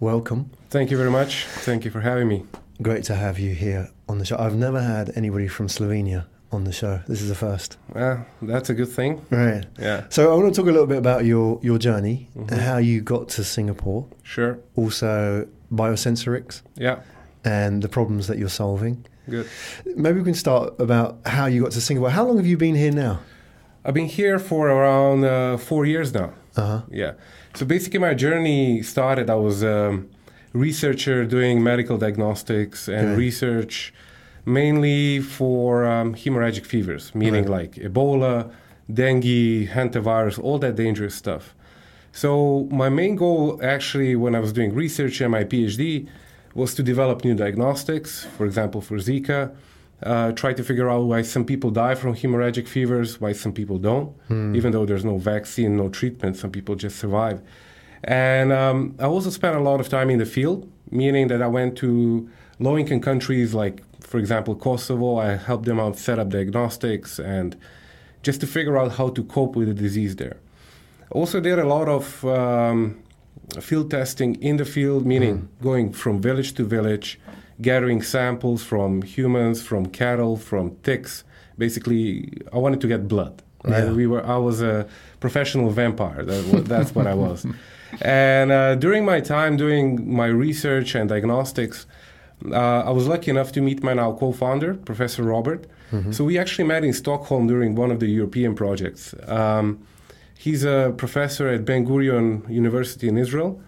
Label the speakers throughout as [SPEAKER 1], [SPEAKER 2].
[SPEAKER 1] Welcome.
[SPEAKER 2] Thank you very much. Thank you for having me.
[SPEAKER 1] Great to have you here on the show. I've never had anybody from Slovenia on the show. This is the first.
[SPEAKER 2] Well, that's a good thing.
[SPEAKER 1] Right.
[SPEAKER 2] Yeah.
[SPEAKER 1] So I want to talk a little bit about your, your journey,
[SPEAKER 2] Mhm.
[SPEAKER 1] and how you got to Singapore,
[SPEAKER 2] Sure.
[SPEAKER 1] also biosensorics,
[SPEAKER 2] Yeah.
[SPEAKER 1] and the problems that you're solving.
[SPEAKER 2] Good.
[SPEAKER 1] Maybe we can start about how you got to Singapore. How long have you been here now?
[SPEAKER 2] I've been here for around uh, four years now.
[SPEAKER 1] Uh huh.
[SPEAKER 2] Yeah. So basically, my journey started. I was a researcher doing medical diagnostics and
[SPEAKER 1] Okay.
[SPEAKER 2] research mainly for um, hemorrhagic fevers, meaning
[SPEAKER 1] Right.
[SPEAKER 2] like Ebola, dengue, hantavirus, all that dangerous stuff. So my main goal, actually, when I was doing research and my PhD, was to develop new diagnostics. For example, for Zika, uh, try to figure out why some people die from hemorrhagic fevers, why some people don't. Even though there's no vaccine, no treatment, some people just survive. And um, I also spent a lot of time in the field, meaning that I went to low-income countries like, for example, Kosovo. I helped them out set up diagnostics and just to figure out how to cope with the disease there. Also, did a lot of um, field testing in the field, meaning going from village to village, gathering samples from humans, from cattle, from ticks. Basically, I wanted to get blood. Right?
[SPEAKER 1] Yeah.
[SPEAKER 2] We were. I was a professional vampire. That, that's what I was. And uh, during my time doing my research and diagnostics, uh, I was lucky enough to meet my now co-founder, Professor Robert. So we actually met in Stockholm during one of the European projects. Um, he's a professor at Ben Gurion University in Israel,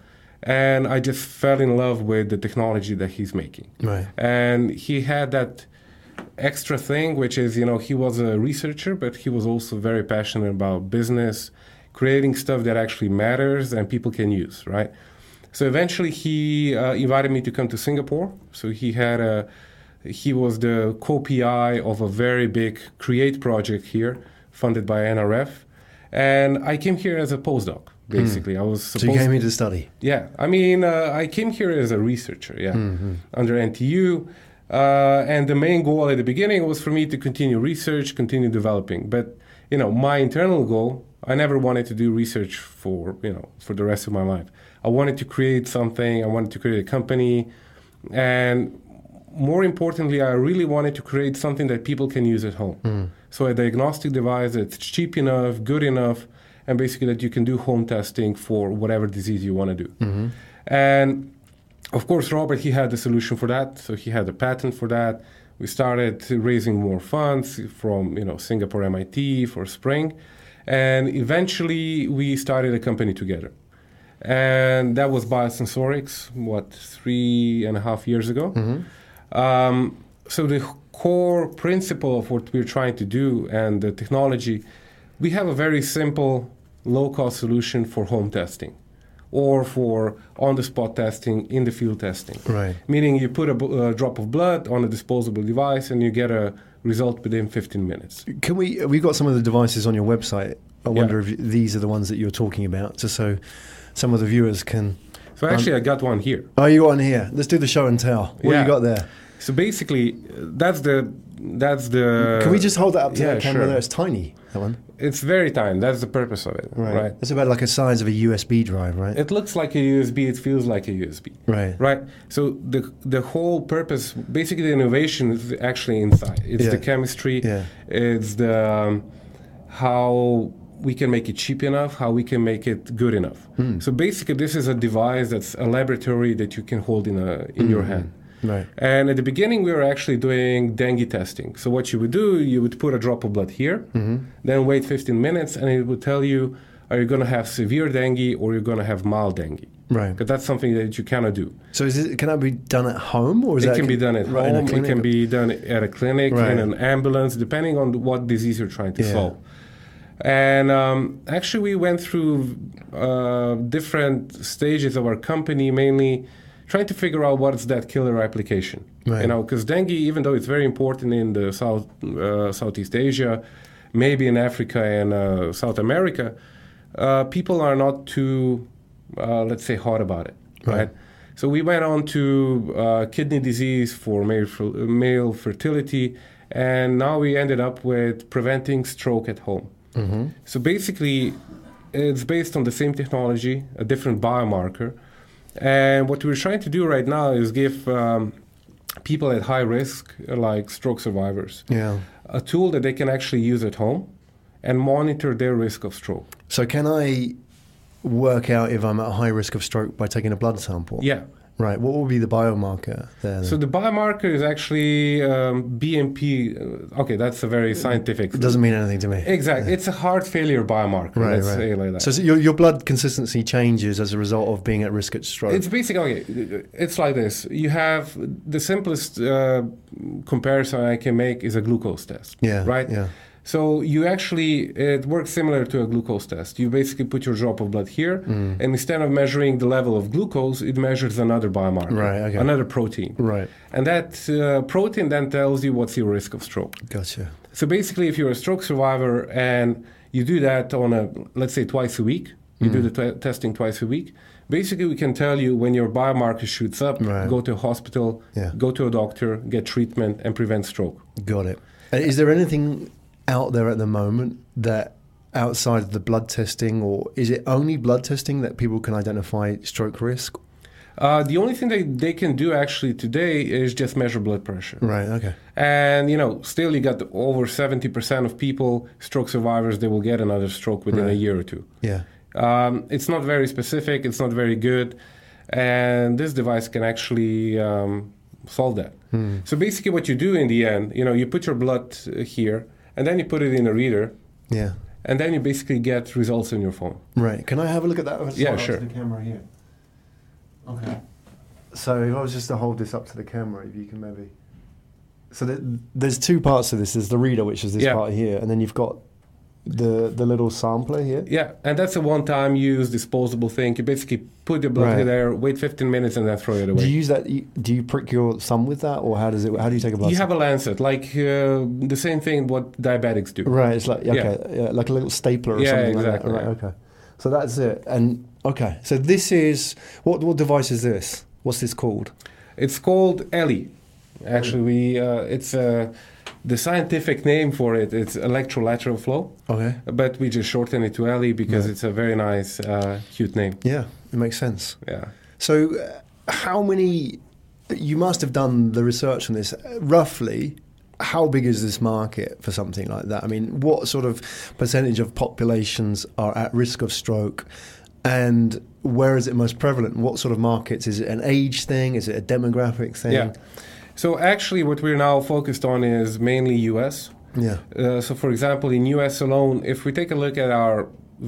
[SPEAKER 2] and I just fell in love with the technology that he's making.
[SPEAKER 1] Right.
[SPEAKER 2] And he had that extra thing, which is, you know, he was a researcher, but he was also very passionate about business, creating stuff that actually matters and people can use, right? So eventually he uh, invited me to come to Singapore. So he had a, he was the co-PI of a very big Create project here, funded by NRF. And I came here as a postdoc, basically. I was
[SPEAKER 1] So you came here to study.
[SPEAKER 2] yeah, I mean, uh, I came here as a researcher, yeah,
[SPEAKER 1] Mm-hmm.
[SPEAKER 2] under NTU. Uh, and the main goal at the beginning was for me to continue research, continue developing. But, you know, my internal goal, I never wanted to do research for, you know, for the rest of my life. I wanted to create something, I wanted to create a company. And more importantly, I really wanted to create something that people can use at home. So a diagnostic device that's cheap enough, good enough, and basically that you can do home testing for whatever disease you want to do. And of course, Robert, he had the solution for that. So he had a patent for that. We started raising more funds from you know Singapore MIT for Spring, and eventually we started a company together. And that was Biosensorics, what three and a half years ago. Um, so the core principle of what we're trying to do and the technology, we have a very simple, low-cost solution for home testing, or for on-the-spot testing, in the field testing.
[SPEAKER 1] Right.
[SPEAKER 2] Meaning you put a, drop of blood on a disposable device and you get a result within 15 minutes.
[SPEAKER 1] Can we? We've got some of the devices on your website. I
[SPEAKER 2] Yeah.
[SPEAKER 1] wonder if these are the ones that you're talking about, just so some of the viewers can.
[SPEAKER 2] So actually, I got one here.
[SPEAKER 1] Oh, you got one here. Let's do the show and tell. What
[SPEAKER 2] Yeah.
[SPEAKER 1] you got there?
[SPEAKER 2] So basically, that's the that's the.
[SPEAKER 1] Can we just hold that up to
[SPEAKER 2] yeah,
[SPEAKER 1] that camera
[SPEAKER 2] sure.
[SPEAKER 1] there? It's tiny. That one.
[SPEAKER 2] It's very tiny. That's the purpose of it, right?
[SPEAKER 1] It's about like a size of a USB drive, right?
[SPEAKER 2] It looks like a USB. It feels like a USB.
[SPEAKER 1] right.
[SPEAKER 2] Right. So the the whole purpose, basically, the innovation is actually inside. It's
[SPEAKER 1] Yeah.
[SPEAKER 2] the chemistry.
[SPEAKER 1] Yeah.
[SPEAKER 2] It's the um, how we can make it cheap enough, how we can make it good enough.
[SPEAKER 1] Hmm.
[SPEAKER 2] So basically, this is a device that's a laboratory that you can hold in a in your hand.
[SPEAKER 1] Right.
[SPEAKER 2] And at the beginning, we were actually doing dengue testing. So what you would do, you would put a drop of blood here,
[SPEAKER 1] Mm-hmm.
[SPEAKER 2] then wait 15 minutes, and it would tell you, are you going to have severe dengue or you're going to have mild dengue?
[SPEAKER 1] Right.
[SPEAKER 2] Because that's something that you cannot do.
[SPEAKER 1] So is it? Can that be done at home, or is
[SPEAKER 2] It
[SPEAKER 1] that
[SPEAKER 2] can be done at
[SPEAKER 1] right,
[SPEAKER 2] home. It can be done at a clinic,
[SPEAKER 1] Right.
[SPEAKER 2] in an ambulance, depending on what disease you're trying to
[SPEAKER 1] Yeah.
[SPEAKER 2] solve. And um, actually, we went through uh, different stages of our company, mainly trying to figure out what's that killer application.
[SPEAKER 1] Right.
[SPEAKER 2] You know, because dengue, even though it's very important in the South uh, Southeast Asia, maybe in Africa and uh, South America, uh, people are not too, uh, let's say, hot about it.
[SPEAKER 1] Right.
[SPEAKER 2] right? So we went on to uh, kidney disease for male, male fertility, and now we ended up with preventing stroke at home.
[SPEAKER 1] Mm-hmm.
[SPEAKER 2] So basically, it's based on the same technology, a different biomarker, And what we're trying to do right now is give um, people at high risk, like stroke survivors,
[SPEAKER 1] Yeah.
[SPEAKER 2] a tool that they can actually use at home and monitor their risk of stroke.
[SPEAKER 1] So can I work out if I'm at high risk of stroke by taking a blood sample?
[SPEAKER 2] Yeah.
[SPEAKER 1] Right. What will be the biomarker there?
[SPEAKER 2] So the biomarker is actually um, BNP. uh, Okay, that's a very scientific.
[SPEAKER 1] it doesn't mean anything to me.
[SPEAKER 2] Exactly, it's a heart failure biomarker.
[SPEAKER 1] Right,
[SPEAKER 2] let's
[SPEAKER 1] right.
[SPEAKER 2] say it like that.
[SPEAKER 1] So your, your blood consistency changes as a result of being at risk at stroke.
[SPEAKER 2] It's basically okay. It's like this. You have the simplest uh, comparison I can make is a glucose test.
[SPEAKER 1] yeah.
[SPEAKER 2] Right.
[SPEAKER 1] Yeah.
[SPEAKER 2] So you actually it works similar to a glucose test. You basically put your drop of blood here,
[SPEAKER 1] Mm.
[SPEAKER 2] and instead of measuring the level of glucose, it measures another biomarker,
[SPEAKER 1] Right, okay.
[SPEAKER 2] another protein,
[SPEAKER 1] Right.
[SPEAKER 2] and that uh, protein then tells you what's your risk of stroke.
[SPEAKER 1] Gotcha.
[SPEAKER 2] So basically, if you're a stroke survivor and you do that on a, let's say, twice a week, you do the t- testing twice a week, basically, we can tell you when your biomarker shoots up,
[SPEAKER 1] Right.
[SPEAKER 2] go to a hospital,
[SPEAKER 1] Yeah.
[SPEAKER 2] go to a doctor, get treatment, and prevent stroke.
[SPEAKER 1] Got it. Is there anything out there at the moment that outside of the blood testing, or is it only blood testing that people can identify stroke risk?
[SPEAKER 2] Uh, the only thing that they can do actually today is just measure blood pressure.
[SPEAKER 1] Right. Okay.
[SPEAKER 2] And, you know, still you got over 70% of people, stroke survivors, they will get another stroke within a year or two.
[SPEAKER 1] Yeah.
[SPEAKER 2] Um, it's not very specific, it's not very good, and this device can actually um, solve that.
[SPEAKER 1] Hmm.
[SPEAKER 2] So basically, what you do in the end, you know, you put your blood here, and then you put it in a reader,
[SPEAKER 1] Yeah.
[SPEAKER 2] and then you basically get results in your phone.
[SPEAKER 1] Right. Can I have a look at that?
[SPEAKER 2] Yeah, sure.
[SPEAKER 1] The camera here. Okay. So if I was just to hold this up to the camera, if you can maybe. So the, there's two parts to this. There's the reader, which is this
[SPEAKER 2] Yeah.
[SPEAKER 1] part here, and then you've got the the little sampler here.
[SPEAKER 2] Yeah, and that's a one-time use disposable thing. You basically put your blood
[SPEAKER 1] Right.
[SPEAKER 2] there, wait 15 minutes, and then throw it away.
[SPEAKER 1] Do you use that? Do you prick your thumb with that, or how does it? How do you take a blood?
[SPEAKER 2] You
[SPEAKER 1] sample?
[SPEAKER 2] have a lancet, like uh, the same thing what diabetics do.
[SPEAKER 1] Right, it's like okay,
[SPEAKER 2] Yeah.
[SPEAKER 1] yeah, like a little stapler or
[SPEAKER 2] Yeah,
[SPEAKER 1] something
[SPEAKER 2] exactly,
[SPEAKER 1] like that. Right, okay. So that's it. And okay, so this is what what device is this? What's this called?
[SPEAKER 2] It's called ELI. Actually, we uh, it's uh, the scientific name for it. It's electrolateral flow,
[SPEAKER 1] Okay.
[SPEAKER 2] but we just shorten it to ELI because
[SPEAKER 1] Right.
[SPEAKER 2] it's a very nice, uh, cute name.
[SPEAKER 1] Yeah, it makes sense.
[SPEAKER 2] Yeah.
[SPEAKER 1] So, uh, how many? You must have done the research on this. Uh, Roughly, how big is this market for something like that? I mean, what sort of percentage of populations are at risk of stroke, and where is it most prevalent? What sort of markets? Is it an age thing? Is it a demographic thing?
[SPEAKER 2] Yeah. So actually, what we're now focused on is mainly U.S.
[SPEAKER 1] Yeah.
[SPEAKER 2] Uh, so, for example, in U.S. alone, if we take a look at our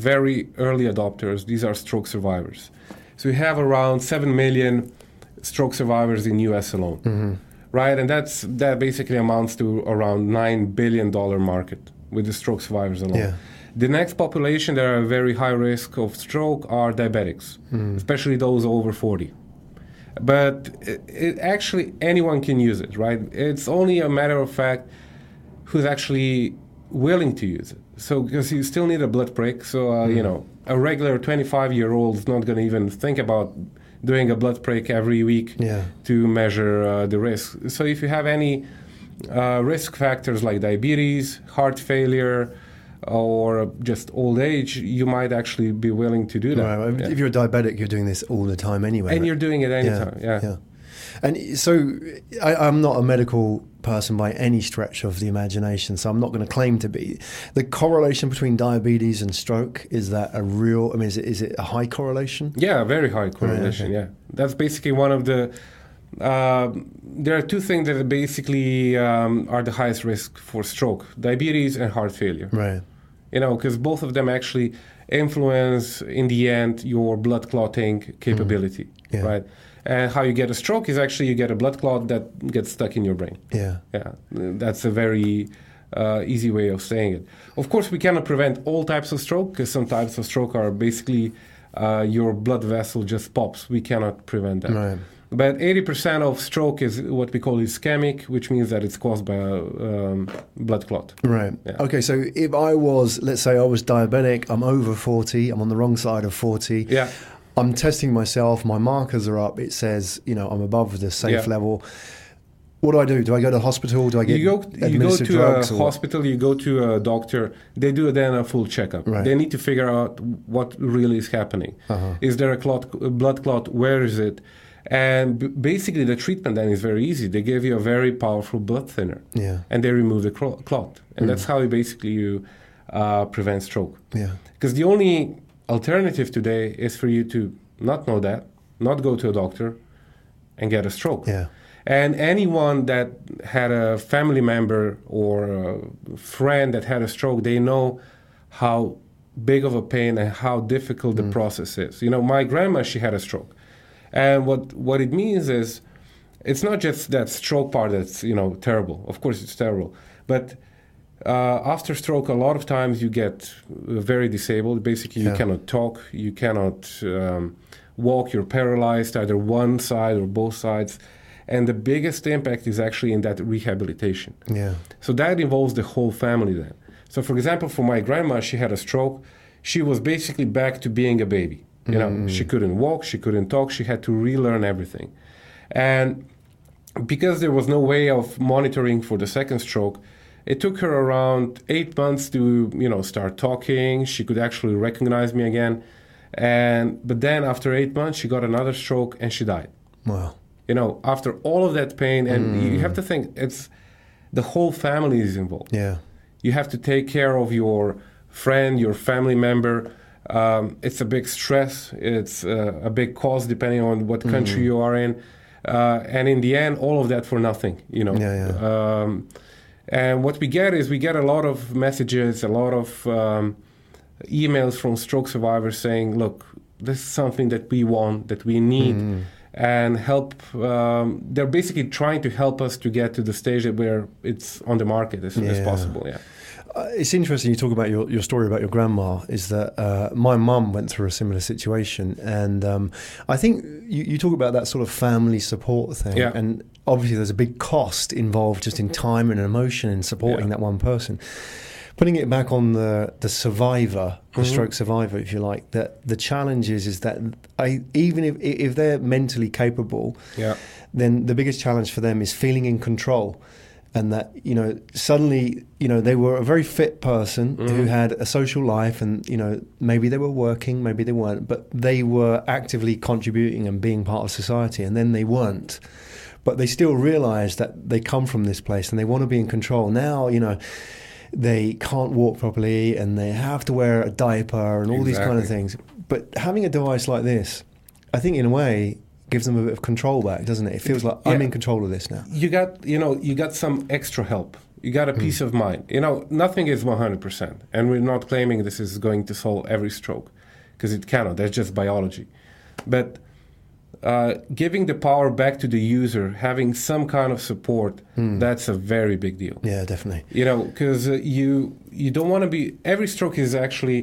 [SPEAKER 2] very early adopters, these are stroke survivors. So we have around seven million stroke survivors in U.S. alone,
[SPEAKER 1] hmm
[SPEAKER 2] right? And that's that basically amounts to around nine billion dollar market with the stroke survivors alone.
[SPEAKER 1] Yeah.
[SPEAKER 2] The next population that are at very high risk of stroke are diabetics,
[SPEAKER 1] Mm.
[SPEAKER 2] especially those over 40. But it, it actually anyone can use it, right? It's only a matter of fact who's actually willing to use it. So because you still need a blood prick, so uh, you
[SPEAKER 1] Mm.
[SPEAKER 2] know a regular 25 year old is not going to even think about doing a blood prick every week
[SPEAKER 1] Yeah.
[SPEAKER 2] to measure uh, the risk. So if you have any uh, risk factors like diabetes, heart failure, or just old age, you might actually be willing to do that.
[SPEAKER 1] Right.
[SPEAKER 2] Yeah.
[SPEAKER 1] If you're a diabetic, you're doing this all the time anyway.
[SPEAKER 2] and you're doing it anytime. Yeah.
[SPEAKER 1] yeah. And so I, I'm not a medical person by any stretch of the imagination, so I'm not going to claim to be. The correlation between diabetes and stroke is that a real? I mean, is it, is it a high correlation?
[SPEAKER 2] Yeah, very high correlation.
[SPEAKER 1] okay.
[SPEAKER 2] Yeah, that's basically one of the. Um there are two things that basically um, are the highest risk for stroke: diabetes and heart failure.
[SPEAKER 1] Right.
[SPEAKER 2] You know, because both of them actually influence in the end your blood clotting capability,
[SPEAKER 1] Yeah.
[SPEAKER 2] right? And how you get a stroke is actually you get a blood clot that gets stuck in your brain.
[SPEAKER 1] Yeah.
[SPEAKER 2] Yeah, that's a very uh, easy way of saying it. Of course, we cannot prevent all types of stroke because some types of stroke are basically uh, your blood vessel just pops. We cannot prevent that.
[SPEAKER 1] Right.
[SPEAKER 2] But 80% of stroke is what we call ischemic, which means that it's caused by a um, blood clot.
[SPEAKER 1] Right.
[SPEAKER 2] Yeah.
[SPEAKER 1] Okay. So if I was, let's say, I was diabetic, I'm over 40, I'm on the wrong side of 40.
[SPEAKER 2] Yeah,
[SPEAKER 1] I'm testing myself. My markers are up. It says, you know, I'm above the safe
[SPEAKER 2] Yeah.
[SPEAKER 1] level. What do I do? Do I go to hospital? Do I get
[SPEAKER 2] you go you go to a
[SPEAKER 1] or
[SPEAKER 2] hospital you go to a doctor they do then a full checkup
[SPEAKER 1] Right.
[SPEAKER 2] they need to figure out what really is happening
[SPEAKER 1] Uh-huh.
[SPEAKER 2] is there a clot a blood clot where is it and b- basically the treatment then is very easy. They give you a very powerful blood thinner.
[SPEAKER 1] Yeah,
[SPEAKER 2] and they remove the clo- clot. And
[SPEAKER 1] Mm.
[SPEAKER 2] that's how you basically you uh, prevent stroke.
[SPEAKER 1] Yeah,
[SPEAKER 2] because the only alternative today is for you to not know that not go to a doctor and get a stroke.
[SPEAKER 1] Yeah,
[SPEAKER 2] and anyone that had a family member or a friend that had a stroke, they know how big of a pain and how difficult the process is. You know, my grandma, she had a stroke. And what, what it means is it's not just that stroke part that's, you know, terrible. Of course, it's terrible. But uh, after stroke, a lot of times you get uh, very disabled. Basically, you
[SPEAKER 1] Yeah.
[SPEAKER 2] cannot talk, you cannot um, walk, you're paralyzed, either one side or both sides. And the biggest impact is actually in that rehabilitation.
[SPEAKER 1] yeah,
[SPEAKER 2] So that involves the whole family then. So, for example, for my grandma, she had a stroke. She was basically back to being a baby. You know, mm. she couldn't walk, she couldn't talk, she had to relearn everything. And because there was no way of monitoring for the second stroke, it took her around eight months to, you know, start talking. She could actually recognize me again. And but then after eight months, she got another stroke and she died
[SPEAKER 1] wow,
[SPEAKER 2] you know after all of that pain and you mm. have to think it's the whole family is involved
[SPEAKER 1] yeah,
[SPEAKER 2] you have to take care of your friend your family member um, it's a big stress. It's uh, a big cost depending on what country you are in. Uh, and in the end all of that for nothing you know?
[SPEAKER 1] Yeah, yeah.
[SPEAKER 2] Um, and what we get is we get a lot of messages a lot of um, emails from stroke survivors saying look this is something that we want that we need and help um, they're basically trying to help us to get to the stage where it's on the market as, soon
[SPEAKER 1] as
[SPEAKER 2] possible yeah
[SPEAKER 1] it's interesting you talk about your, your story about your grandma. Is that uh, my mum went through a similar situation, and um, I think you, you talk about that sort of family support thing,
[SPEAKER 2] Yeah.
[SPEAKER 1] and obviously there's a big cost involved just in time and emotion in supporting
[SPEAKER 2] Yeah.
[SPEAKER 1] that one person. Putting it back on the the survivor, the
[SPEAKER 2] Mhm.
[SPEAKER 1] stroke survivor, if you like, that the challenge is is that I, even if if they're mentally capable,
[SPEAKER 2] yeah
[SPEAKER 1] then the biggest challenge for them is feeling in control and that you know suddenly you know they were a very fit person who
[SPEAKER 2] Mhm.
[SPEAKER 1] had a social life and you know maybe they were working maybe they weren't but they were actively contributing and being part of society and then they weren't. But they still realize that they come from this place and they want to be in control. Now you know they can't walk properly and they have to wear a diaper and all these kind of things. But having a device like this i think in a way gives them a bit of control back doesn't it? It feels like i'm in control of this now.
[SPEAKER 2] You got you know you got some extra help. You got a peace of mind. You know nothing is 100% and we're not claiming this is going to solve every stroke because it cannot. That's just biology. But uh, giving the power back to the user having some kind of support that's a very big deal.
[SPEAKER 1] Yeah definitely.
[SPEAKER 2] You know because uh, you you don't want to be every stroke is actually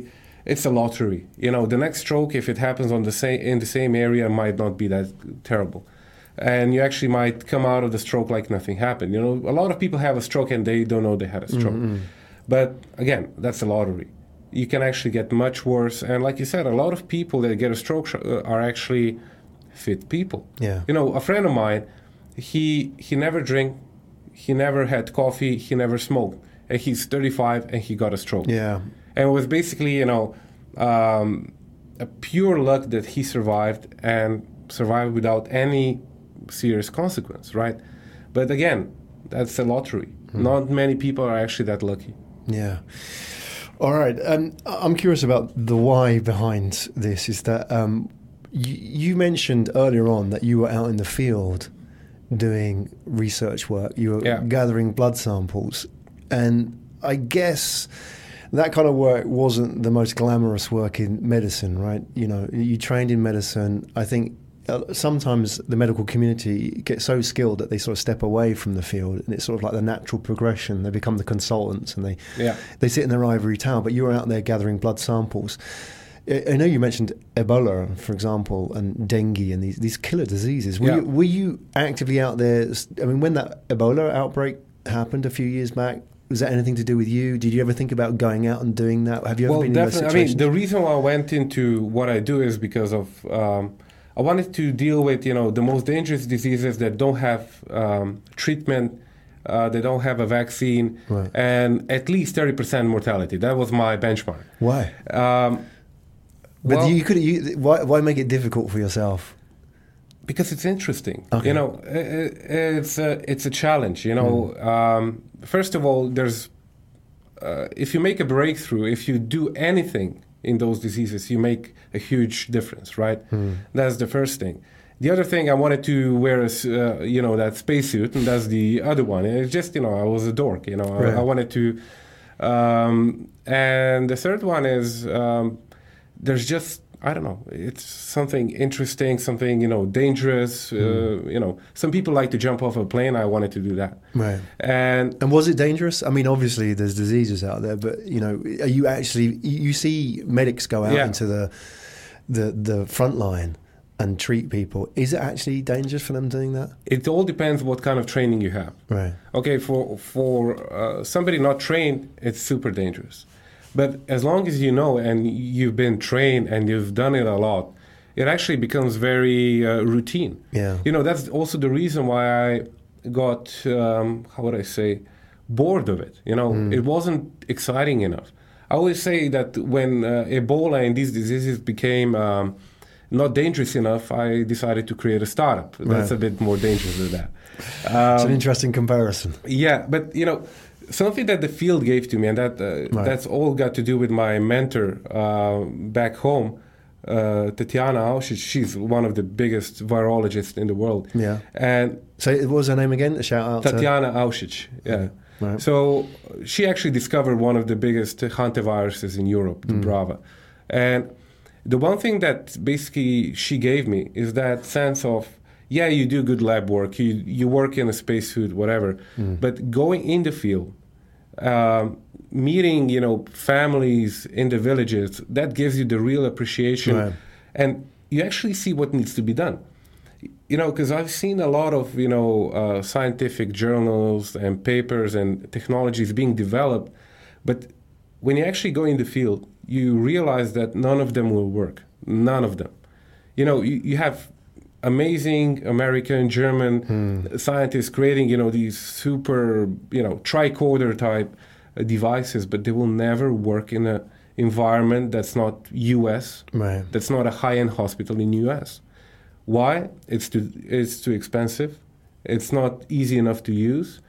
[SPEAKER 2] it's a lottery. You know the next stroke if it happens on the same in the same area might not be that terrible. And you actually might come out of the stroke like nothing happened. You know a lot of people have a stroke and they don't know they had a stroke. But again that's a lottery. You can actually get much worse. And like you said a lot of people that get a stroke uh, are actually fit people.
[SPEAKER 1] Yeah.
[SPEAKER 2] You know, a friend of mine, he he never drink, he never had coffee, he never smoked, and he's 35 and he got a stroke.
[SPEAKER 1] yeah
[SPEAKER 2] And it was basically, you know, um, a pure luck that he survived and survived without any serious consequence, right? But again, that's a lottery. Not many people are actually that lucky.
[SPEAKER 1] Yeah. All right. Um, I'm curious about the why behind this. Is that um, you, you mentioned earlier on that you were out in the field doing research work. You were
[SPEAKER 2] Yeah.
[SPEAKER 1] gathering blood samples, and I guess that kind of work wasn't the most glamorous work in medicine, right? You know, you trained in medicine. I think uh, sometimes the medical community get so skilled that they sort of step away from the field, and it's sort of like the natural progression. They become the consultants, and they
[SPEAKER 2] Yeah.
[SPEAKER 1] they sit in their ivory tower. But you were out there gathering blood samples. I I know you mentioned Ebola, for example, and dengue, and these these killer diseases. Were,
[SPEAKER 2] Yeah.
[SPEAKER 1] you, were you actively out there? I mean, when that Ebola outbreak happened a few years back, was that anything to do with you? Did you ever think about going out and doing that? Have you ever
[SPEAKER 2] well,
[SPEAKER 1] been in those
[SPEAKER 2] definitely. I mean, the reason why I went into what I do is because of um, I wanted to deal with you know the most dangerous diseases that don't have um, treatment, uh, they don't have a vaccine,
[SPEAKER 1] Right.
[SPEAKER 2] and at least thirty percent mortality. That was my benchmark.
[SPEAKER 1] Why?
[SPEAKER 2] Um,
[SPEAKER 1] But
[SPEAKER 2] well-
[SPEAKER 1] you could. You, why, why make it difficult for yourself?
[SPEAKER 2] because it's interesting.
[SPEAKER 1] Okay.
[SPEAKER 2] You know, i- i- it's a, it's a challenge. You know, um, first of all, there's uh, if you make a breakthrough, if you do anything in those diseases, you make a huge difference, right? That's the first thing. The other thing I wanted to wear is, uh, you know, that spacesuit, and that's the other one. And it's just, you know, I was a dork, you know, I- I, wanted to. Um, and the third one is um, there's just I don't know. It's something interesting, something you know dangerous. Uh, you know, some people like to jump off a plane. I wanted to do that,
[SPEAKER 1] Right.
[SPEAKER 2] and
[SPEAKER 1] And was it dangerous? I mean, obviously there's diseases out there, but you know, are you actually you you see medics go out
[SPEAKER 2] Yeah.
[SPEAKER 1] into the the the front line and treat people? Is it actually dangerous for them doing that?
[SPEAKER 2] it all depends what kind of training you have.
[SPEAKER 1] Right.
[SPEAKER 2] Okay, for for uh, somebody not trained, it's super dangerous. But as long as you know and you've been trained and you've done it a lot, it actually becomes very uh, routine.
[SPEAKER 1] Yeah.
[SPEAKER 2] You know, that's also the reason why I got, um, how would I say, bored of it. You know, it wasn't exciting enough. I always say that when uh, Ebola and these diseases became um, not dangerous enough, I decided to create a startup. That's
[SPEAKER 1] Right.
[SPEAKER 2] a bit more dangerous than that.
[SPEAKER 1] it's an
[SPEAKER 2] Um,
[SPEAKER 1] interesting comparison.
[SPEAKER 2] yeah, but you know, something that the field gave to me, and that uh,
[SPEAKER 1] Right.
[SPEAKER 2] that's all got to do with my mentor uh, back home, uh, Tatiana Avšič. She's one of the biggest virologists in the world.
[SPEAKER 1] Yeah.
[SPEAKER 2] And
[SPEAKER 1] So what was her name again? A shout out. to-
[SPEAKER 2] Tatiana Avšič, yeah.
[SPEAKER 1] Right.
[SPEAKER 2] So she actually discovered one of the biggest hantaviruses in Europe, Dobrava. And the one thing that basically she gave me is that sense of, yeah, you do good lab work, you, you work in a spacesuit, whatever, but going in the field, um, meeting, you know, families in the villages, that gives you the real appreciation.
[SPEAKER 1] Right.
[SPEAKER 2] And you actually see what needs to be done you know, because I've seen a lot of you know uh, scientific journals and papers and technologies being developed, but when you actually go in the field, you realize that none of them will work. None of them. You know, you, you have amazing American, German scientists creating you know these super you know tricorder type uh, devices, but they will never work in a environment that's not U.S.
[SPEAKER 1] Right.
[SPEAKER 2] That's not a high-end hospital in U.S. Why? It's too it's too expensive. It's not easy enough to use.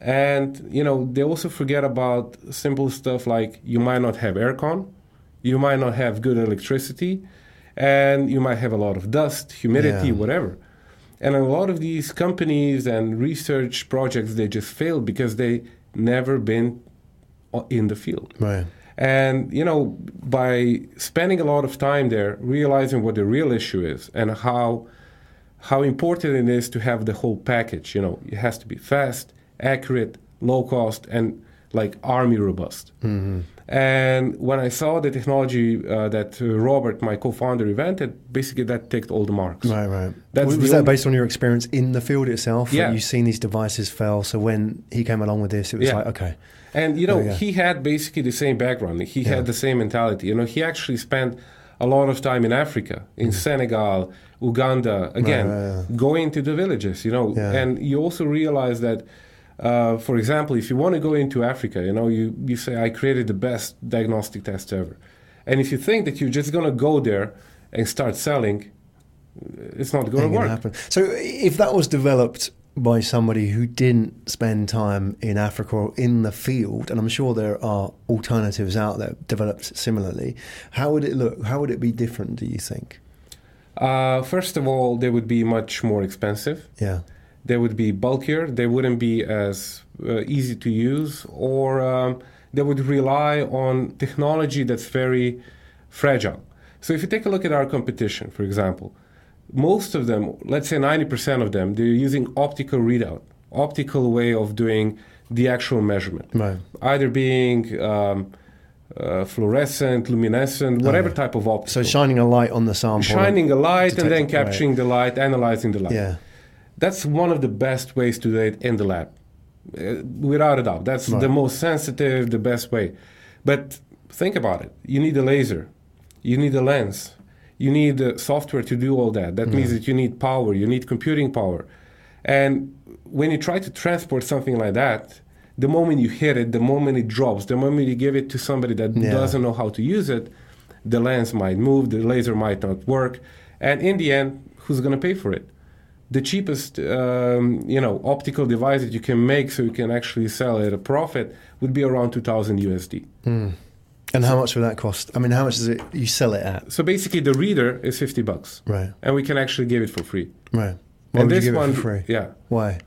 [SPEAKER 2] And you know, they also forget about simple stuff like you might not have aircon, you might not have good electricity, and you might have a lot of dust, humidity,
[SPEAKER 1] Yeah.
[SPEAKER 2] whatever. And a lot of these companies and research projects they just failed because they never been in the field.
[SPEAKER 1] Right.
[SPEAKER 2] And you know, by spending a lot of time there, realizing what the real issue is and how how important it is to have the whole package. You know, it has to be fast, accurate, low cost, and like army robust. Mm-hmm. And when I saw the technology uh, that uh, Robert, my co-founder, invented, basically that ticked all the marks.
[SPEAKER 1] Right, right.
[SPEAKER 2] That's
[SPEAKER 1] was was that based on your experience in the field itself?
[SPEAKER 2] Yeah.
[SPEAKER 1] You've seen these devices fail, so when he came along with this, it was
[SPEAKER 2] Yeah.
[SPEAKER 1] like, okay.
[SPEAKER 2] And you know,
[SPEAKER 1] Oh,
[SPEAKER 2] he had basically the same background. He
[SPEAKER 1] Yeah.
[SPEAKER 2] had the same mentality. You know, he actually spent a lot of time in Africa, in Senegal, Uganda, again,
[SPEAKER 1] right, yeah.
[SPEAKER 2] going to the villages. You know, and you also realize that. Uh, for example, if you want to go into Africa, you know, you, you say, I created the best diagnostic test ever. And if you think that you're just going to go there and start selling, it's not going to
[SPEAKER 1] gonna
[SPEAKER 2] work.
[SPEAKER 1] happen. So if that was developed by somebody who didn't spend time in Africa or in the field, and I'm sure there are alternatives out there developed similarly, how would it look? How would it be different? Do you think?
[SPEAKER 2] Uh, first of all, they would be much more expensive.
[SPEAKER 1] Yeah.
[SPEAKER 2] They would be bulkier, they wouldn't be as uh, easy to use, or um, they would rely on technology that's very fragile. So if you take a look at our competition, for example, most of them, let's say 90% of them, they're using optical readout, optical way of doing the actual measurement,
[SPEAKER 1] Right.
[SPEAKER 2] either being um, uh, fluorescent, luminescent, whatever type of optical.
[SPEAKER 1] So shining a light on the sample.
[SPEAKER 2] Shining a light and then
[SPEAKER 1] it, right.
[SPEAKER 2] capturing the light, analyzing the light.
[SPEAKER 1] Yeah.
[SPEAKER 2] That's one of the best ways to do it in the lab, uh, without a doubt. That's
[SPEAKER 1] Right.
[SPEAKER 2] the most sensitive, the best way. But think about it. You need a laser, you need a lens, you need uh, software to do all that. That means that you need power, you need computing power. And when you try to transport something like that, the moment you hit it, the moment it drops, the moment you give it to somebody that
[SPEAKER 1] Yeah.
[SPEAKER 2] doesn't know how to use it, the lens might move, the laser might not work, and in the end, who's going to pay for it? The cheapest, um, you know, optical device that you can make so you can actually sell it at a profit would be around 2,000 USD.
[SPEAKER 1] And how much would that cost? I mean, how much does it you sell it at?
[SPEAKER 2] So basically, the reader is 50 bucks,
[SPEAKER 1] Right,
[SPEAKER 2] and we can actually give it for free.
[SPEAKER 1] right. Why
[SPEAKER 2] and this one,
[SPEAKER 1] free?
[SPEAKER 2] yeah,
[SPEAKER 1] Why?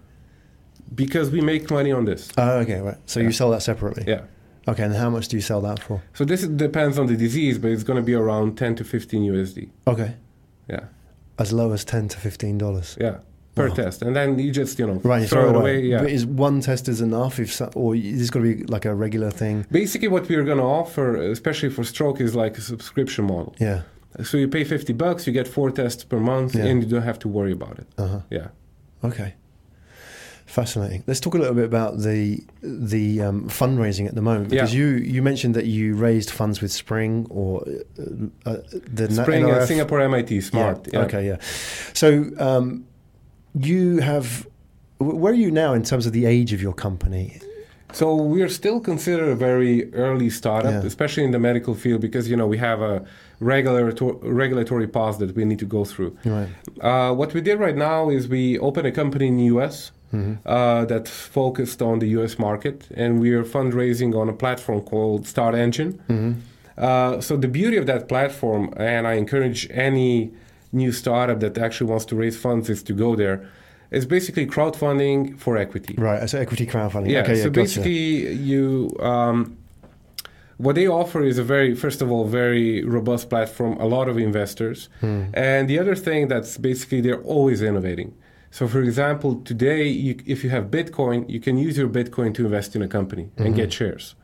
[SPEAKER 2] because we make money on this.
[SPEAKER 1] Oh, okay, right. So you sell that separately.
[SPEAKER 2] Yeah.
[SPEAKER 1] Okay, and how much do you sell that for?
[SPEAKER 2] So this depends on the disease, but it's going to be around 10 to 15 USD.
[SPEAKER 1] Okay,
[SPEAKER 2] Yeah,
[SPEAKER 1] as low as ten to fifteen dollars.
[SPEAKER 2] yeah, per
[SPEAKER 1] Wow.
[SPEAKER 2] test, and then you just you know
[SPEAKER 1] Right, you
[SPEAKER 2] throw, it away. Yeah.
[SPEAKER 1] But is one test is enough? If so, or is this got to be like a regular thing?
[SPEAKER 2] Basically, what we're going to offer, especially for stroke, is like a subscription model.
[SPEAKER 1] Yeah.
[SPEAKER 2] So you pay 50 bucks, you get four tests per month,
[SPEAKER 1] Yeah.
[SPEAKER 2] and you don't have to worry about it.
[SPEAKER 1] Uh huh.
[SPEAKER 2] Yeah.
[SPEAKER 1] Okay. Fascinating. Let's talk a little bit about the the um, fundraising at the moment because
[SPEAKER 2] Yeah.
[SPEAKER 1] you you mentioned that you raised funds with Spring or uh, uh, the
[SPEAKER 2] Spring and Singapore MIT, smart.
[SPEAKER 1] Yeah. Okay, yeah. So um, you have. Where are you now in terms of the age of your company?
[SPEAKER 2] So we are still considered a very early startup,
[SPEAKER 1] Yeah.
[SPEAKER 2] especially in the medical field, because you know we have a regulatory regulatory path that we need to go through.
[SPEAKER 1] Right.
[SPEAKER 2] Uh, what we did right now is we opened a company in the US uh, that focused on the US market, and we are fundraising on a platform called StartEngine. Uh, so the beauty of that platform, and I encourage any new startup that actually wants to raise funds, is to go there. It's basically crowdfunding for equity.
[SPEAKER 1] Right. So equity crowdfunding.
[SPEAKER 2] Yeah.
[SPEAKER 1] Okay. Yeah.
[SPEAKER 2] so
[SPEAKER 1] gotcha.
[SPEAKER 2] basically, you um, what they offer is a very, first of all, very robust platform. A lot of investors,
[SPEAKER 1] Hmm.
[SPEAKER 2] and the other thing that's basically they're always innovating. So, for example, today, you, if you have Bitcoin, you can use your Bitcoin to invest in a company
[SPEAKER 1] Mm-hmm.
[SPEAKER 2] and get shares.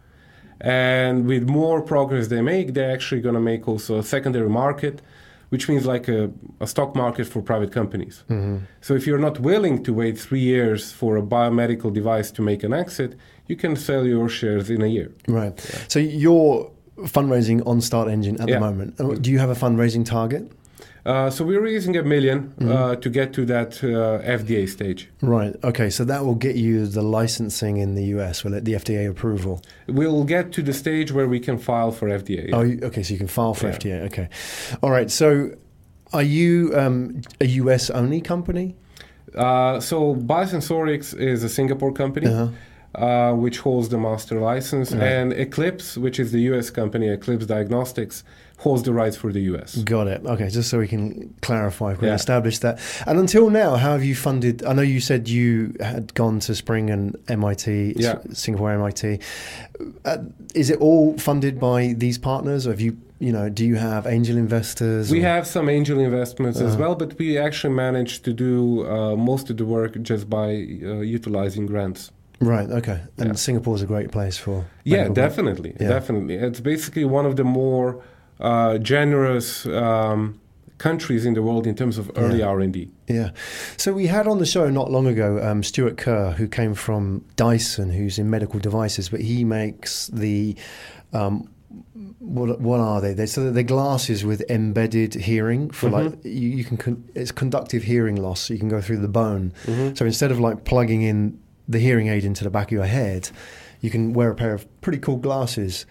[SPEAKER 2] And with more progress they make, they're actually going to make also a secondary market, which means like a, a stock market for private companies.
[SPEAKER 1] Mm-hmm.
[SPEAKER 2] So if you're not willing to wait three years for a biomedical device to make an exit, you can sell your shares in a year.
[SPEAKER 1] Right. So you're fundraising on StartEngine at
[SPEAKER 2] Yeah.
[SPEAKER 1] the moment. Do you have a fundraising target?
[SPEAKER 2] Uh, so we're raising a 1000000
[SPEAKER 1] Mm-hmm.
[SPEAKER 2] uh, to get to that uh, FDA stage.
[SPEAKER 1] Right. Okay. So that will get you the licensing in the US, will it? The FDA approval.
[SPEAKER 2] We'll get to the stage where we can file for FDA.
[SPEAKER 1] Oh, okay. So you can file for
[SPEAKER 2] Yeah.
[SPEAKER 1] FDA. Okay. All right. So are you um, a US only company?
[SPEAKER 2] Uh, so Biosensorics is a Singapore company.
[SPEAKER 1] Uh-huh.
[SPEAKER 2] Uh, which holds the master license,
[SPEAKER 1] Right.
[SPEAKER 2] and Eclipse, which is the U.S. company, Eclipse Diagnostics, holds the rights for the U.S.
[SPEAKER 1] Got it. Okay, just so we can clarify, we can
[SPEAKER 2] Yeah.
[SPEAKER 1] establish that. And until now, how have you funded? I know you said you had gone to Spring and MIT,
[SPEAKER 2] Yeah.
[SPEAKER 1] Singapore MIT. Uh, is it all funded by these partners? Or have you, you know, do you have angel investors?
[SPEAKER 2] We
[SPEAKER 1] or-
[SPEAKER 2] have some angel investments as
[SPEAKER 1] Uh-huh.
[SPEAKER 2] well, but we actually managed to do uh, most of the work just by uh, utilizing grants.
[SPEAKER 1] right. Okay, and
[SPEAKER 2] Yeah.
[SPEAKER 1] is a great place for.
[SPEAKER 2] Yeah, definitely,
[SPEAKER 1] Yeah.
[SPEAKER 2] definitely. It's basically one of the more uh, generous um, countries in the world in terms of early
[SPEAKER 1] Yeah.
[SPEAKER 2] R and D.
[SPEAKER 1] Yeah. So we had on the show not long ago um, Stuart Kerr, who came from Dyson, who's in medical devices, but he makes the. Um, what, what are they? They're, so they're glasses with embedded hearing for like
[SPEAKER 2] Mm-hmm.
[SPEAKER 1] you, you can con- it's conductive hearing loss. So you can go through the bone.
[SPEAKER 2] Mm-hmm.
[SPEAKER 1] So instead of like plugging in the hearing aid into the back of your head, you can wear a pair of pretty cool glasses.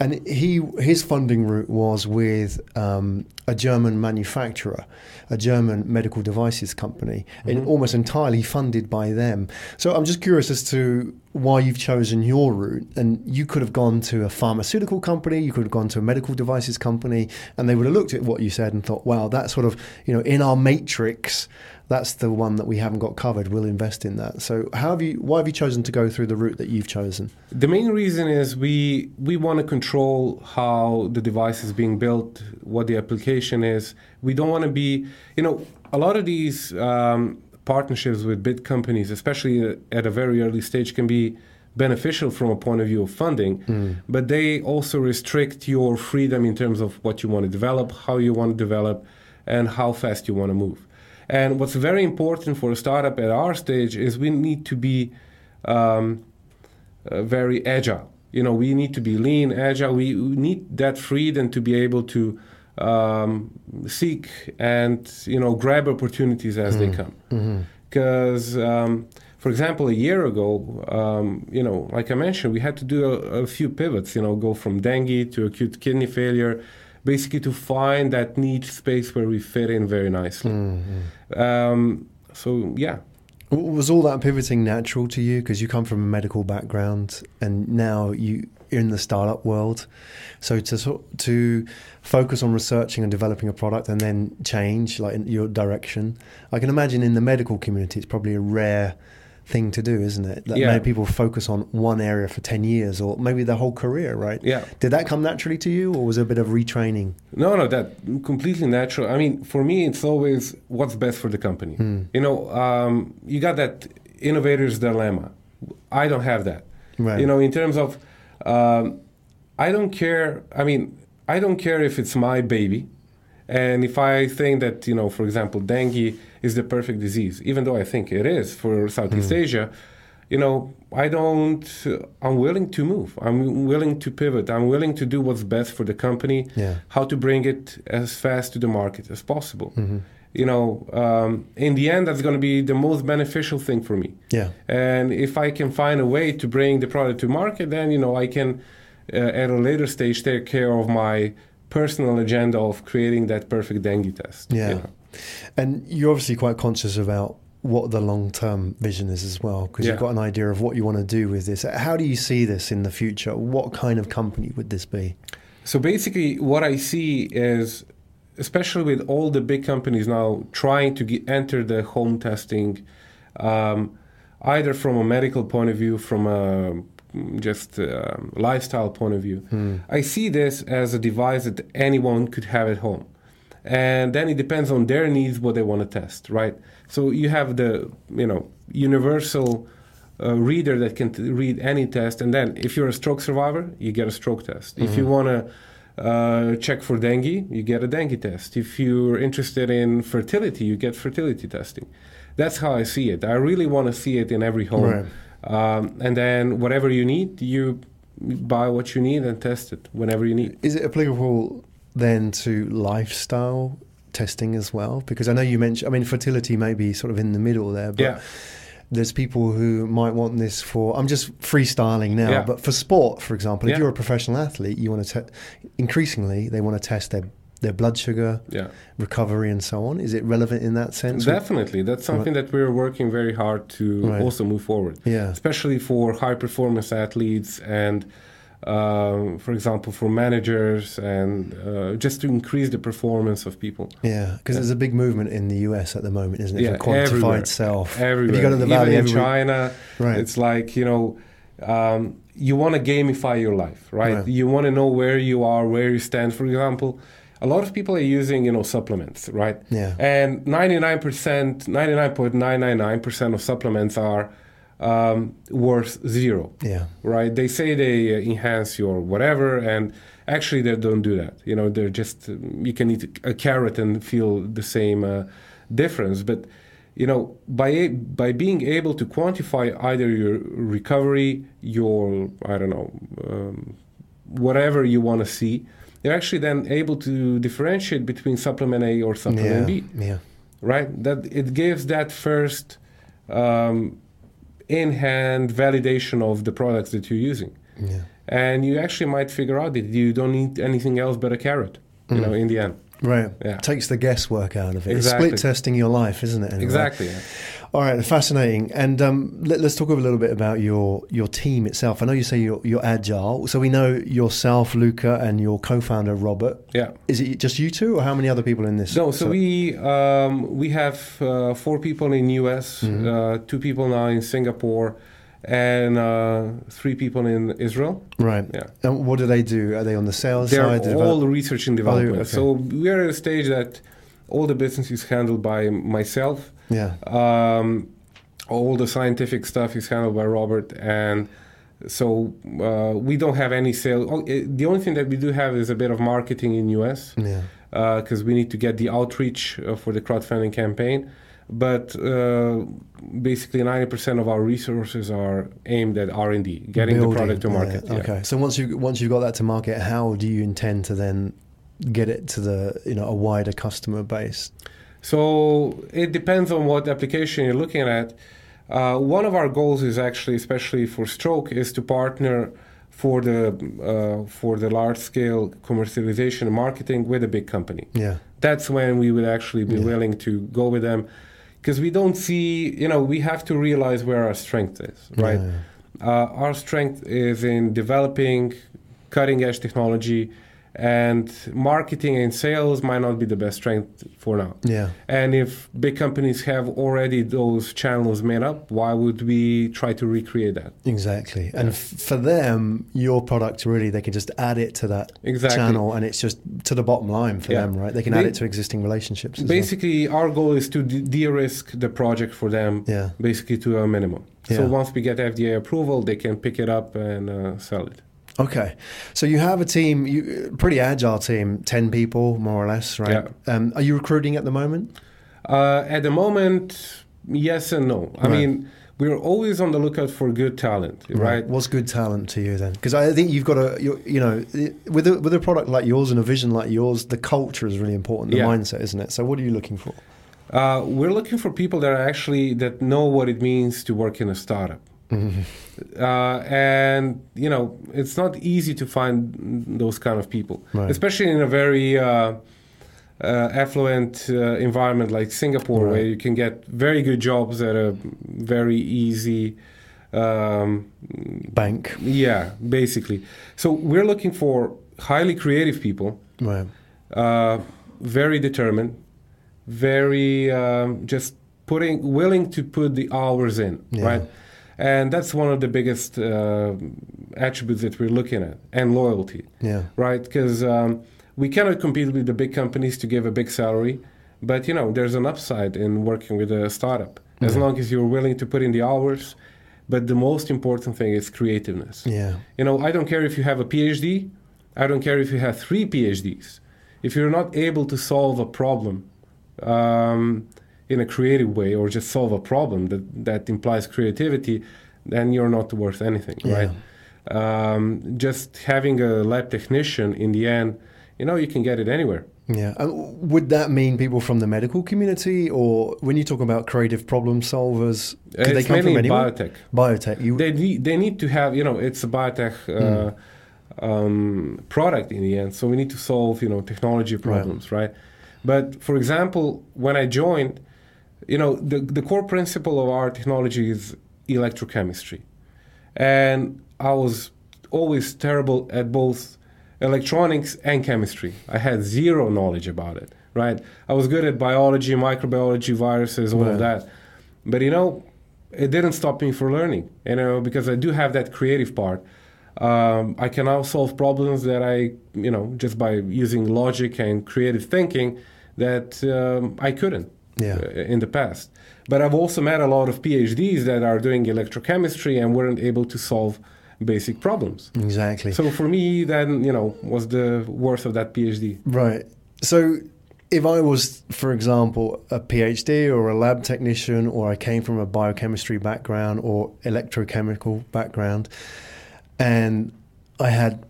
[SPEAKER 1] And he his funding route was with um, a German manufacturer, a German medical devices company, and almost entirely funded by them. So I'm just curious as to why you've chosen your route. And you could have gone to a pharmaceutical company, you could have gone to a medical devices company, and they would have looked at what you said and thought, wow, that sort of you know in our matrix that's the one that we haven't got covered. We'll invest in that. So, how have you? Why have you chosen to go through the route that you've chosen?
[SPEAKER 2] The main reason is we we want to control how the device is being built, what the application is. We don't want to be, you know, a lot of these um, partnerships with big companies, especially at a very early stage, can be beneficial from a point of view of funding, but they also restrict your freedom in terms of what you want to develop, how you want to develop, and how fast you want to move. And what's very important for a startup at our stage is we need to be um, uh, very agile. You know, we need to be lean, agile. We, we need that freedom to be able to um, seek and you know grab opportunities as they come. Because, um, for example, a year ago, um, you know, like I mentioned, we had to do a, a few pivots. You know, go from dengue to acute kidney failure, basically to find that niche space where we fit in very nicely. Um, so yeah,
[SPEAKER 1] Was all that pivoting natural to you because you come from a medical background and now you you're in the startup world? So to to focus on researching and developing a product and then change like your direction. I can imagine in the medical community it's probably a rare thing to do, isn't it? That
[SPEAKER 2] Yeah.
[SPEAKER 1] many people focus on one area for ten years or maybe their whole career, right?
[SPEAKER 2] yeah.
[SPEAKER 1] Did that come naturally to you, or was it a bit of retraining?
[SPEAKER 2] No, no, that completely natural. I mean, for me, it's always what's best for the company. You know, um, you got that innovator's dilemma. I don't have that.
[SPEAKER 1] Right.
[SPEAKER 2] You know, in terms of, um, I don't care. I mean, I don't care if it's my baby, and if I think that you know, for example, dengue is the perfect disease, even though I think it is for Southeast Asia. You know, I don't. I'm willing to move. I'm willing to pivot. I'm willing to do what's best for the company
[SPEAKER 1] Yeah.
[SPEAKER 2] how to bring it as fast to the market as possible.
[SPEAKER 1] Mm-hmm.
[SPEAKER 2] You know, um, in the end, that's going to be the most beneficial thing for me.
[SPEAKER 1] Yeah.
[SPEAKER 2] And if I can find a way to bring the product to market, then you know I can, uh, at a later stage, take care of my personal agenda of creating that perfect dengue test. you
[SPEAKER 1] Yeah.
[SPEAKER 2] know.
[SPEAKER 1] And you're obviously quite conscious about what the long term vision is as well, because you've got an idea of what you want to do with this. How do you see this in the future? What kind of company would this be?
[SPEAKER 2] So basically, what I see is, especially with all the big companies now trying to get, enter the home testing, um, either from a medical point of view, from a just um lifestyle point of view, I see this as a device that anyone could have at home. And then it depends on their needs what they want to test, right? So you have the, you know, universal uh, reader that can t- read any test, and then if you're a stroke survivor, you get a stroke test. If you want to uh, check for dengue, you get a dengue test. If you're interested in fertility, you get fertility testing. That's how I see it. I really want to see it in every home.
[SPEAKER 1] Right.
[SPEAKER 2] Um, and then whatever you need, you buy what you need and test it whenever you need.
[SPEAKER 1] Is it applicable then to lifestyle testing as well? Because I know you mentioned, I mean, fertility may be sort of in the middle there, but
[SPEAKER 2] Yeah.
[SPEAKER 1] there's people who might want this for, I'm just freestyling now,
[SPEAKER 2] Yeah.
[SPEAKER 1] but for sport, for example, if you're a professional athlete, you want to, te- increasingly, they want to test their, their blood sugar,
[SPEAKER 2] Yeah.
[SPEAKER 1] recovery, and so on. Is it relevant in that sense?
[SPEAKER 2] Definitely. That's something that we're working very hard to
[SPEAKER 1] Right.
[SPEAKER 2] also move forward.
[SPEAKER 1] Yeah.
[SPEAKER 2] especially for high performance athletes and um, for example for managers and uh, just to increase the performance of people
[SPEAKER 1] Yeah, because
[SPEAKER 2] Yeah.
[SPEAKER 1] there's a big movement in the US at the moment, isn't it?
[SPEAKER 2] Yeah,
[SPEAKER 1] for quantified
[SPEAKER 2] everywhere.
[SPEAKER 1] self.
[SPEAKER 2] everywhere
[SPEAKER 1] If you go to the
[SPEAKER 2] even
[SPEAKER 1] valley,
[SPEAKER 2] in
[SPEAKER 1] every-
[SPEAKER 2] china
[SPEAKER 1] Right.
[SPEAKER 2] it's like you know um, you want to gamify your life right,
[SPEAKER 1] Right.
[SPEAKER 2] you want to know where you are where you stand for example a lot of people are using you know supplements right
[SPEAKER 1] Yeah.
[SPEAKER 2] and 99% 99.999% of supplements are um, worth zero
[SPEAKER 1] Yeah.
[SPEAKER 2] right? They say they uh, enhance your whatever, and actually they don't do that. You know, they're just you can eat a carrot and feel the same uh, difference. But you know, by a- by being able to quantify either your recovery, your I don't know, um, whatever you want to see, you're actually then able to differentiate between supplement A or supplement
[SPEAKER 1] Yeah.
[SPEAKER 2] B
[SPEAKER 1] Yeah.
[SPEAKER 2] right? That it gives that first um, in-hand validation of the products that you're using,
[SPEAKER 1] Yeah.
[SPEAKER 2] and you actually might figure out that you don't need anything else but a carrot. You know, mm. in the end,
[SPEAKER 1] Right.
[SPEAKER 2] Yeah.
[SPEAKER 1] Takes the guesswork out of it.
[SPEAKER 2] Exactly.
[SPEAKER 1] It's split testing your life, isn't it? in a way?
[SPEAKER 2] exactly. yeah.
[SPEAKER 1] All right, fascinating. And um, let, us talk a little bit about your your team itself. I know you say you're, you're agile, so we know yourself, Luca, and your co-founder Robert.
[SPEAKER 2] Yeah.
[SPEAKER 1] Is it just you two, or how many other people in this?
[SPEAKER 2] No, so we um, we have uh, four people in US,
[SPEAKER 1] Mm-hmm.
[SPEAKER 2] uh, two people now in Singapore, and uh, three people in Israel.
[SPEAKER 1] right.
[SPEAKER 2] Yeah.
[SPEAKER 1] And what do they do? Are they on the sales
[SPEAKER 2] They're
[SPEAKER 1] side? develop-
[SPEAKER 2] all research and development.
[SPEAKER 1] okay.
[SPEAKER 2] So we are at a stage that all the business is handled by myself.
[SPEAKER 1] Yeah.
[SPEAKER 2] Um, all the scientific stuff is handled by Robert, and so uh, we don't have any sales. Oh, eh, the only thing that we do have is a bit of marketing in US
[SPEAKER 1] Yeah.
[SPEAKER 2] because we need to get the outreach uh, for the crowdfunding campaign. But uh, basically, ninety percent of our resources are aimed at R and D, getting
[SPEAKER 1] Building,
[SPEAKER 2] the product to market. yeah.
[SPEAKER 1] Okay. So once you once you've got that to market, how do you intend to then get it to the you know a wider customer base?
[SPEAKER 2] So it depends on what application you're looking at. Uh, one of our goals is actually, especially for stroke, is to partner for the uh, for the large scale commercialization and marketing with a big company.
[SPEAKER 1] Yeah,
[SPEAKER 2] That's when we would actually be
[SPEAKER 1] Yeah.
[SPEAKER 2] willing to go with them, because we don't see, you know, we have to realize where our strength is, right?
[SPEAKER 1] Yeah.
[SPEAKER 2] Uh, our strength is in developing cutting edge technology, and marketing and sales might not be the best strength for now.
[SPEAKER 1] Yeah.
[SPEAKER 2] And if big companies have already those channels made up, why would we try to recreate that?
[SPEAKER 1] Exactly. And f- for them, your product really, they can just add it to that
[SPEAKER 2] Exactly.
[SPEAKER 1] channel and it's just to the bottom line for
[SPEAKER 2] Yeah.
[SPEAKER 1] them, right? They can add it to existing relationships. as well.
[SPEAKER 2] Basically, our goal is to de- de-risk the project for them,
[SPEAKER 1] Yeah.
[SPEAKER 2] basically to a minimum.
[SPEAKER 1] Yeah.
[SPEAKER 2] So once we get FDA approval, they can pick it up and uh, sell it.
[SPEAKER 1] Okay. So you have a team, you pretty agile team, 10 people more or less, right? Um, are you recruiting at the moment?
[SPEAKER 2] Uh, at the moment, yes and no. I
[SPEAKER 1] Right.
[SPEAKER 2] mean, we're always on the lookout for good talent, right?
[SPEAKER 1] What's good talent to you then? Because I think you've got a, you, you know, with a, with a product like yours and a vision like yours, the culture is really important, the
[SPEAKER 2] Yeah.
[SPEAKER 1] mindset, isn't it? So what are you looking for?
[SPEAKER 2] Uh, we're looking for people that are actually that know what it means to work in a startup. Uh, and you know, it's not easy to find those kind of people,
[SPEAKER 1] Right.
[SPEAKER 2] especially in a very uh, uh, affluent uh, environment like Singapore, where you can get very good jobs at a very easy. Um,
[SPEAKER 1] Bank.
[SPEAKER 2] yeah, basically. So we're looking for highly creative people,
[SPEAKER 1] Right.
[SPEAKER 2] uh, very determined, very um, just putting willing to put the hours in,
[SPEAKER 1] Yeah.
[SPEAKER 2] right? And that's one of the biggest uh, attributes that we're looking at, and loyalty,
[SPEAKER 1] Yeah.
[SPEAKER 2] right? Because um, we cannot compete with the big companies to give a big salary, but you know there's an upside in working with a startup as long as you're willing to put in the hours. But the most important thing is creativeness.
[SPEAKER 1] Yeah.
[SPEAKER 2] You know, I don't care if you have a PhD. I don't care if you have three PhDs. If you're not able to solve a problem um, in a creative way or just solve a problem that, that implies creativity, then you're not worth anything,
[SPEAKER 1] Yeah.
[SPEAKER 2] right? Um, just having a lab technician in the end, you know, you can get it anywhere.
[SPEAKER 1] Yeah. And would that mean people from the medical community, or when you talk about creative problem solvers, could they come
[SPEAKER 2] mainly
[SPEAKER 1] from anywhere?
[SPEAKER 2] biotech.
[SPEAKER 1] Biotech. You,
[SPEAKER 2] They need, they need to have, you know, it's a biotech uh, um, product in the end. So we need to solve, you know, technology problems, right? But for example, when I joined, you know, the, the core principle of our technology is electrochemistry. And I was always terrible at both electronics and chemistry. I had zero knowledge about it, right? I was good at biology, microbiology, viruses, all
[SPEAKER 1] Right.
[SPEAKER 2] of that. But you know, it didn't stop me from learning, you know, because I do have that creative part. Um, I can now solve problems that I, you know, just by using logic and creative thinking that um, I couldn't
[SPEAKER 1] Yeah.
[SPEAKER 2] uh, in the past. But I've also met a lot of PhDs that are doing electrochemistry and weren't able to solve basic problems.
[SPEAKER 1] exactly.
[SPEAKER 2] So for me, then you know, was the worth of that PhD.
[SPEAKER 1] Right. So if I was, for example, a PhD or a lab technician, or I came from a biochemistry background or electrochemical background, and I had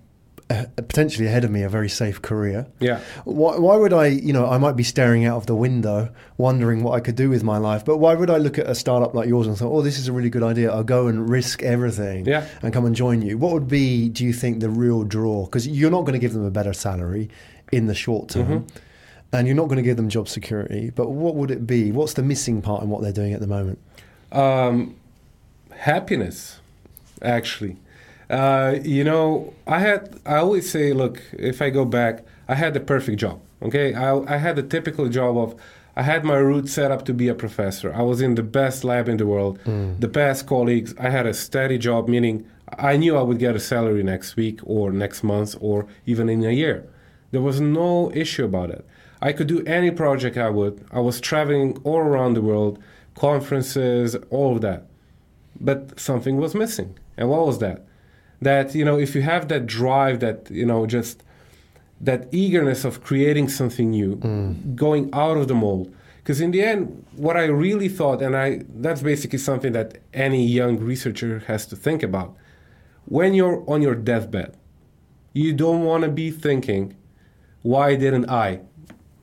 [SPEAKER 1] uh, potentially ahead of me a very safe career,
[SPEAKER 2] Yeah,
[SPEAKER 1] why, why would I, you know, I might be staring out of the window wondering what I could do with my life, but why would I look at a startup like yours and think, oh, this is a really good idea, I'll go and risk everything
[SPEAKER 2] yeah.
[SPEAKER 1] and come and join you? What would be, do you think, the real draw? Because you're not going to give them a better salary in the short term.
[SPEAKER 2] Mhm.
[SPEAKER 1] And you're not going to give them job security, but what would it be? What's the missing part in what they're doing at the moment?
[SPEAKER 2] Um, happiness, actually. Uh, you know, I had. I always say, look, if I go back, I had the perfect job. Okay, I, I had the typical job of. I had my route set up to be a professor. I was in the best lab in the world, the best colleagues. I had a steady job, meaning I knew I would get a salary next week or next month or even in a year. There was no issue about it. I could do any project I would. I was traveling all around the world, conferences, all of that. But something was missing. And what was that? That, you know, if you have that drive, that, you know, just that eagerness of creating something new, going out of the mold. Because in the end, what I really thought, and I that's basically something that any young researcher has to think about. When you're on your deathbed, you don't want to be thinking, why didn't I?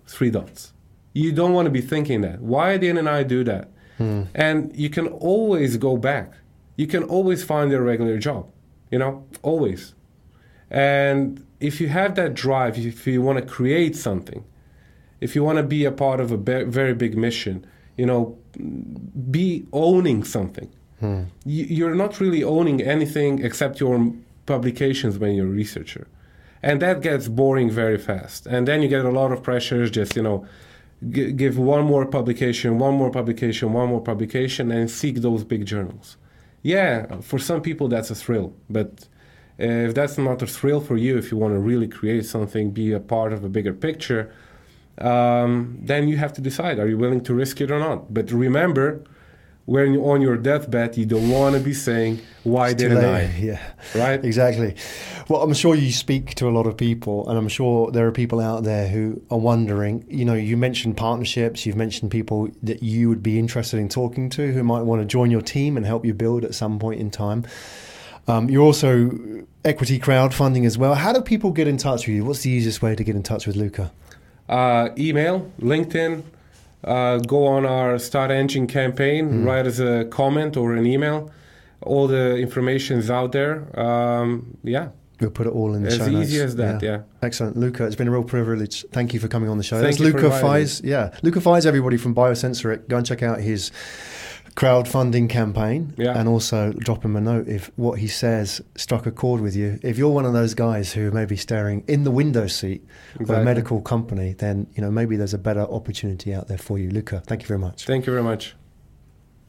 [SPEAKER 2] Three dots. You don't want to be thinking that. Why didn't I do that?
[SPEAKER 1] Hmm.
[SPEAKER 2] And you can always go back. You can always find a regular job, you know, always. And if you have that drive, if you want to create something, if you want to be a part of a be- very big mission, you know, be owning something.
[SPEAKER 1] Hmm.
[SPEAKER 2] You, you're not really owning anything except your publications when you're a researcher. And that gets boring very fast. And then you get a lot of pressures, just, you know, g- give one more publication, one more publication, one more publication, and seek those big journals. Yeah, for some people that's a thrill, but uh, if that's not a thrill for you, if you want to really create something, be a part of a bigger picture, um, then you have to decide: are you willing to risk it or not? But remember, when you're on your deathbed, you don't want to be saying, "Why didn't
[SPEAKER 1] late.
[SPEAKER 2] I?"
[SPEAKER 1] Yeah,
[SPEAKER 2] Right?
[SPEAKER 1] exactly. Well, I'm sure you speak to a lot of people, and I'm sure there are people out there who are wondering. You know, you mentioned partnerships. You've mentioned people that you would be interested in talking to who might want to join your team and help you build at some point in time. Um, you're also equity crowdfunding as well. How do people get in touch with you? What's the easiest way to get in touch with Luca?
[SPEAKER 2] uh, email, LinkedIn, uh, go on our StartEngine campaign, write us a comment or an email. All the information is out there. Um, yeah,
[SPEAKER 1] We'll put it all in the
[SPEAKER 2] as
[SPEAKER 1] show
[SPEAKER 2] easy
[SPEAKER 1] notes.
[SPEAKER 2] as that. Yeah.
[SPEAKER 1] Excellent, Luca. It's been a real privilege. Thank you for coming on the show.
[SPEAKER 2] Thank
[SPEAKER 1] That's Luca. Fies. Yeah, Luca Fies. Everybody from Biosensoric, go and check out his crowdfunding campaign,
[SPEAKER 2] Yeah.
[SPEAKER 1] and also drop him a note if what he says struck a chord with you. If you're one of those guys who may be staring in the window seat of a medical company, then you know maybe there's a better opportunity out there for you, Luca. Thank you very much.
[SPEAKER 2] Thank you very much.